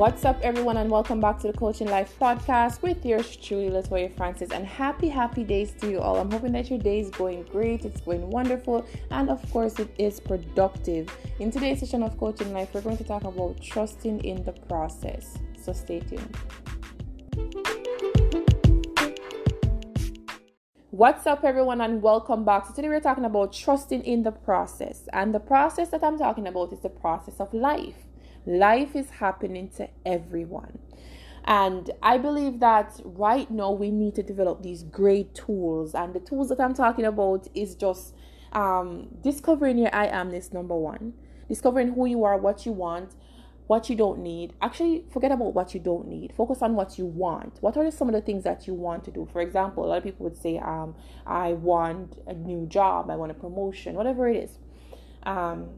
What's up, everyone, and welcome back to the Coaching Life podcast with yours truly, Latoya Francis. And happy, happy days to you all. I'm hoping that your day is going great, it's going wonderful, and of course, it is productive. In today's session of Coaching Life, we're going to talk about trusting in the process. So stay tuned. What's up, everyone, and welcome back. So, today we're talking about trusting in the process. And the process that I'm talking about is the process of life. Life is happening to everyone. And I believe that right now we need to develop these great tools. And the tools that I'm talking about is just um, discovering your I amness, number one, discovering who you are, what you want, what you don't need. Actually, forget about what you don't need. Focus on what you want. What are some of the things that you want to do? For example, a lot of people would say, um, I want a new job, I want a promotion, whatever it is. Um,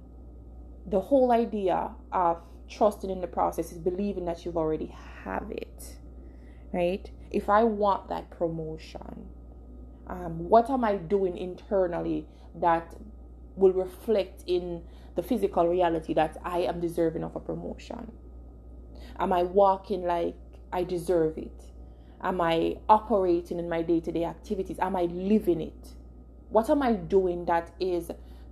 the whole idea of trusting in the process is believing that you've already have it right? If i want that promotion um, what am i doing internally that will reflect in the physical reality that i am deserving of a promotion? Am i walking like i deserve it? Am i operating in my day-to-day activities? Am i living it? What am i doing that is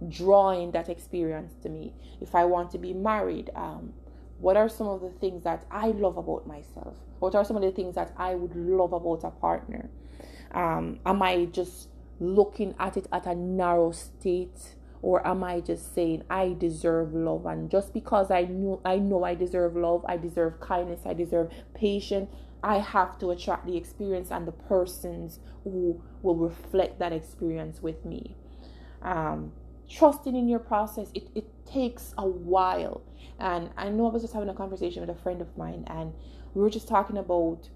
drawing that experience to me? If i want to be married um, what are some of the things that I love about myself? What are some of the things that I would love about a partner? Um, am I just looking at it at a narrow state? Or am I just saying I deserve love and just because I know I know I deserve love, I deserve kindness, I deserve patience, I have to attract the experience and the persons who will reflect that experience with me. Um, trusting in your process, it, it takes a while. And I know I was just having a conversation with a friend of mine, and we were just talking about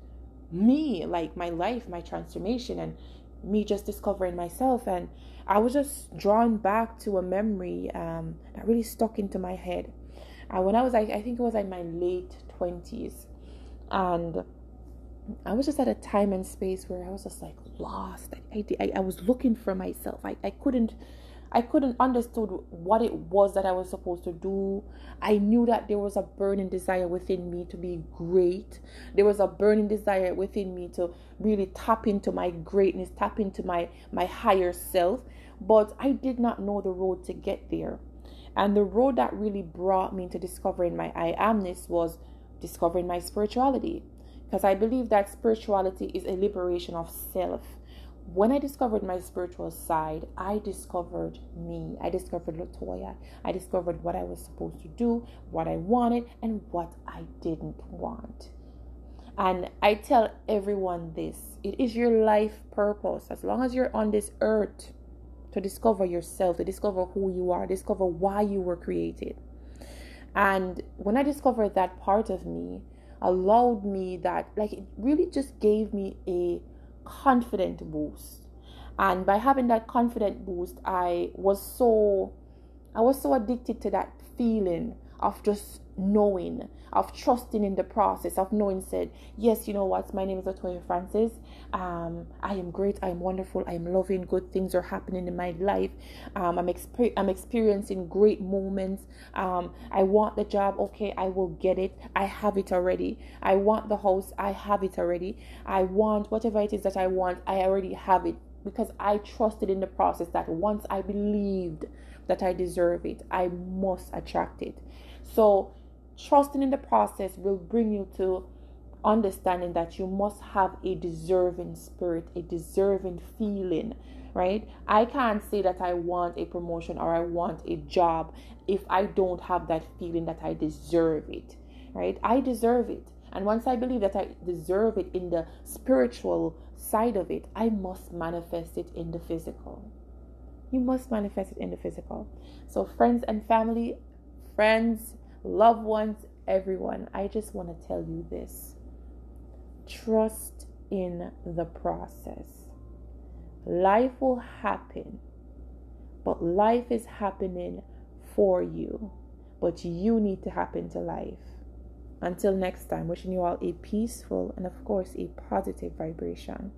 me, like my life, my transformation, and me just discovering myself. And I was just drawn back to a memory um, that really stuck into my head. Uh, when I was, I, I think it was like my late 20s. And I was just at a time and space where I was just like lost. I, I, I was looking for myself. I, I couldn't I couldn't understood what it was that I was supposed to do. I knew that there was a burning desire within me to be great. There was a burning desire within me to really tap into my greatness, tap into my my higher self, but I did not know the road to get there. And the road that really brought me to discovering my I amness was discovering my spirituality. Because I believe that spirituality is a liberation of self when I discovered my spiritual side, I discovered me. I discovered Latoya. I discovered what I was supposed to do, what I wanted, and what I didn't want. And I tell everyone this it is your life purpose. As long as you're on this earth to discover yourself, to discover who you are, discover why you were created. And when I discovered that part of me, allowed me that, like, it really just gave me a confident boost. And by having that confident boost, I was so I was so addicted to that feeling of just knowing, of trusting in the process, of knowing said, yes, you know what, my name is Latoya Francis. Um, I am great, I am wonderful, I am loving, good things are happening in my life. Um, I'm, exper- I'm experiencing great moments. Um, I want the job, okay, I will get it. I have it already. I want the house, I have it already. I want whatever it is that I want, I already have it because I trusted in the process that once I believed that I deserve it, I must attract it. So, trusting in the process will bring you to understanding that you must have a deserving spirit, a deserving feeling, right? I can't say that I want a promotion or I want a job if I don't have that feeling that I deserve it, right? I deserve it. And once I believe that I deserve it in the spiritual side of it, I must manifest it in the physical. You must manifest it in the physical. So, friends and family, friends, loved ones, everyone, I just want to tell you this trust in the process. Life will happen, but life is happening for you, but you need to happen to life. Until next time, wishing you all a peaceful and, of course, a positive vibration.